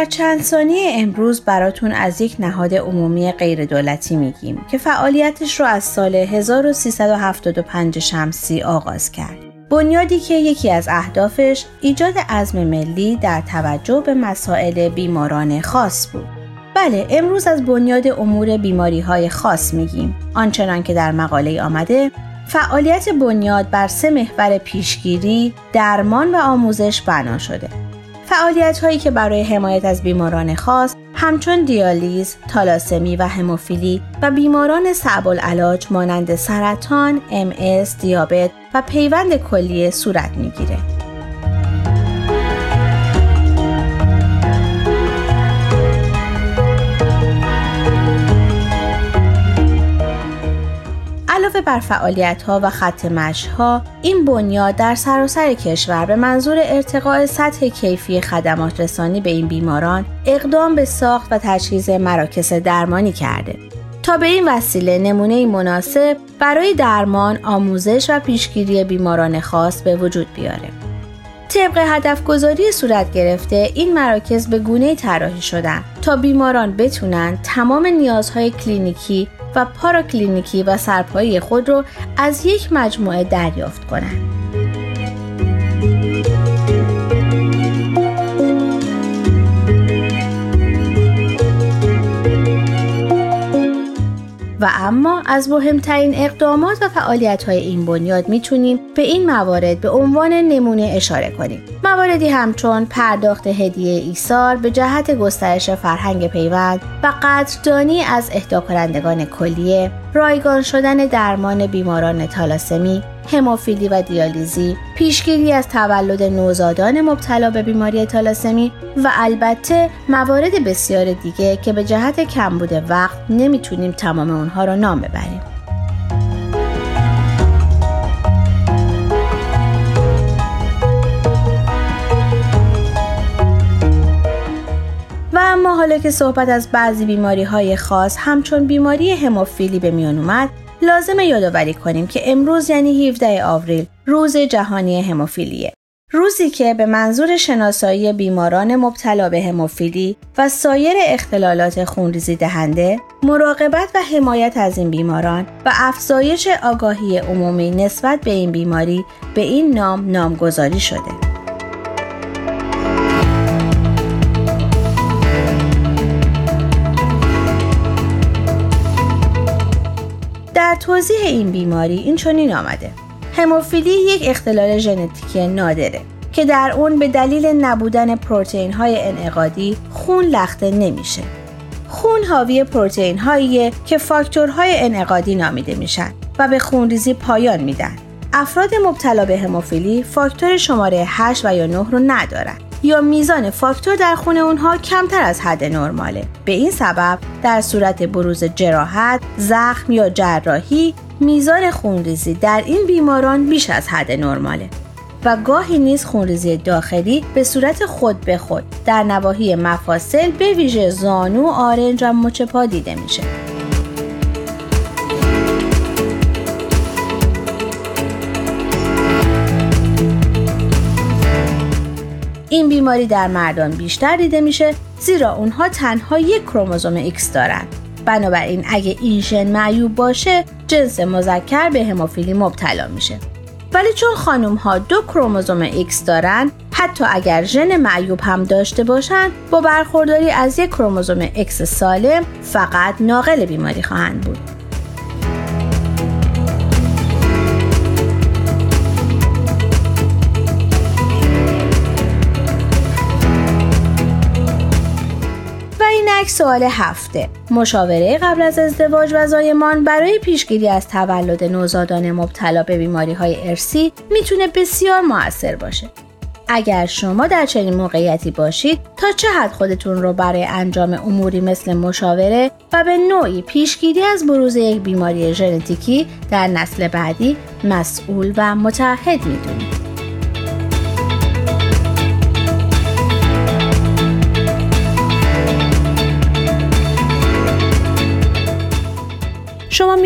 در چند ثانیه امروز براتون از یک نهاد عمومی غیر دولتی میگیم که فعالیتش رو از سال 1375 شمسی آغاز کرد. بنیادی که یکی از اهدافش ایجاد عزم ملی در توجه به مسائل بیماران خاص بود. بله امروز از بنیاد امور بیماری های خاص میگیم آنچنان که در مقاله آمده فعالیت بنیاد بر سه محور پیشگیری، درمان و آموزش بنا شده فعالیت هایی که برای حمایت از بیماران خاص همچون دیالیز، تالاسمی و هموفیلی و بیماران صعب العلاج مانند سرطان، ام دیابت و پیوند کلیه صورت می‌گیره. بر فعالیت ها و خط مش ها این بنیاد در سراسر کشور به منظور ارتقاء سطح کیفی خدمات رسانی به این بیماران اقدام به ساخت و تجهیز مراکز درمانی کرده تا به این وسیله نمونه مناسب برای درمان، آموزش و پیشگیری بیماران خاص به وجود بیاره. طبق هدف گذاری صورت گرفته این مراکز به گونه طراحی شدن تا بیماران بتونن تمام نیازهای کلینیکی و پاراکلینیکی و سرپایی خود را از یک مجموعه دریافت کنند. و اما از مهمترین اقدامات و فعالیت های این بنیاد می‌تونیم به این موارد به عنوان نمونه اشاره کنیم. مواردی همچون پرداخت هدیه ایثار به جهت گسترش فرهنگ پیوند و قدردانی از اهدا کنندگان کلیه، رایگان شدن درمان بیماران تالاسمی، هموفیلی و دیالیزی، پیشگیری از تولد نوزادان مبتلا به بیماری تالاسمی و البته موارد بسیار دیگه که به جهت کمبود وقت نمی‌تونیم تمام اونها رو نام ببریم. اما حالا که صحبت از بعضی بیماری های خاص همچون بیماری هموفیلی به میان اومد لازم یادآوری کنیم که امروز یعنی 17 آوریل روز جهانی هموفیلیه. روزی که به منظور شناسایی بیماران مبتلا به هموفیلی و سایر اختلالات خونریزی دهنده، مراقبت و حمایت از این بیماران و افزایش آگاهی عمومی نسبت به این بیماری به این نام نامگذاری شده. توضیح این بیماری این چنین آمده. هموفیلی یک اختلال ژنتیکی نادره که در اون به دلیل نبودن پروتئین های انعقادی خون لخته نمیشه. خون حاوی پروتئین هاییه که فاکتورهای انعقادی نامیده میشن و به خونریزی پایان میدن. افراد مبتلا به هموفیلی فاکتور شماره 8 و یا 9 رو ندارن. یا میزان فاکتور در خون اونها کمتر از حد نرماله به این سبب در صورت بروز جراحت زخم یا جراحی میزان خونریزی در این بیماران بیش از حد نرماله و گاهی نیز خونریزی داخلی به صورت خود به خود در نواحی مفاصل به ویژه زانو، آرنج و مچ پا دیده میشه. این بیماری در مردان بیشتر دیده میشه زیرا اونها تنها یک کروموزوم X دارن. بنابراین اگه این ژن معیوب باشه جنس مذکر به هموفیلی مبتلا میشه. ولی چون خانم ها دو کروموزوم X دارن حتی اگر ژن معیوب هم داشته باشند با برخورداری از یک کروموزوم X سالم فقط ناقل بیماری خواهند بود. سوال هفته. مشاوره قبل از ازدواج و زایمان برای پیشگیری از تولد نوزادان مبتلا به بیماری های ارسی می‌تونه بسیار موثر باشه. اگر شما در چنین موقعیتی باشید تا چه حد خودتون رو برای انجام اموری مثل مشاوره و به نوعی پیشگیری از بروز یک بیماری ژنتیکی در نسل بعدی مسئول و متعهد می‌دونید؟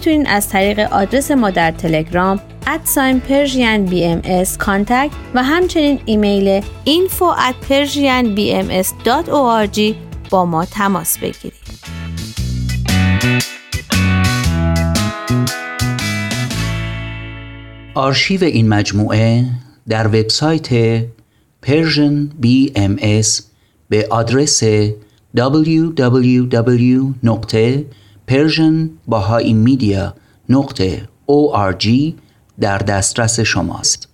شما می‌تونید از طریق آدرس ما در تلگرام @PersianBMS و همچنین ایمیل info at persianbms.org با ما تماس بگیرید. آرشیو این مجموعه در وبسایت Persian BMS به آدرس www.persianbahaimedia.org در دسترس شماست.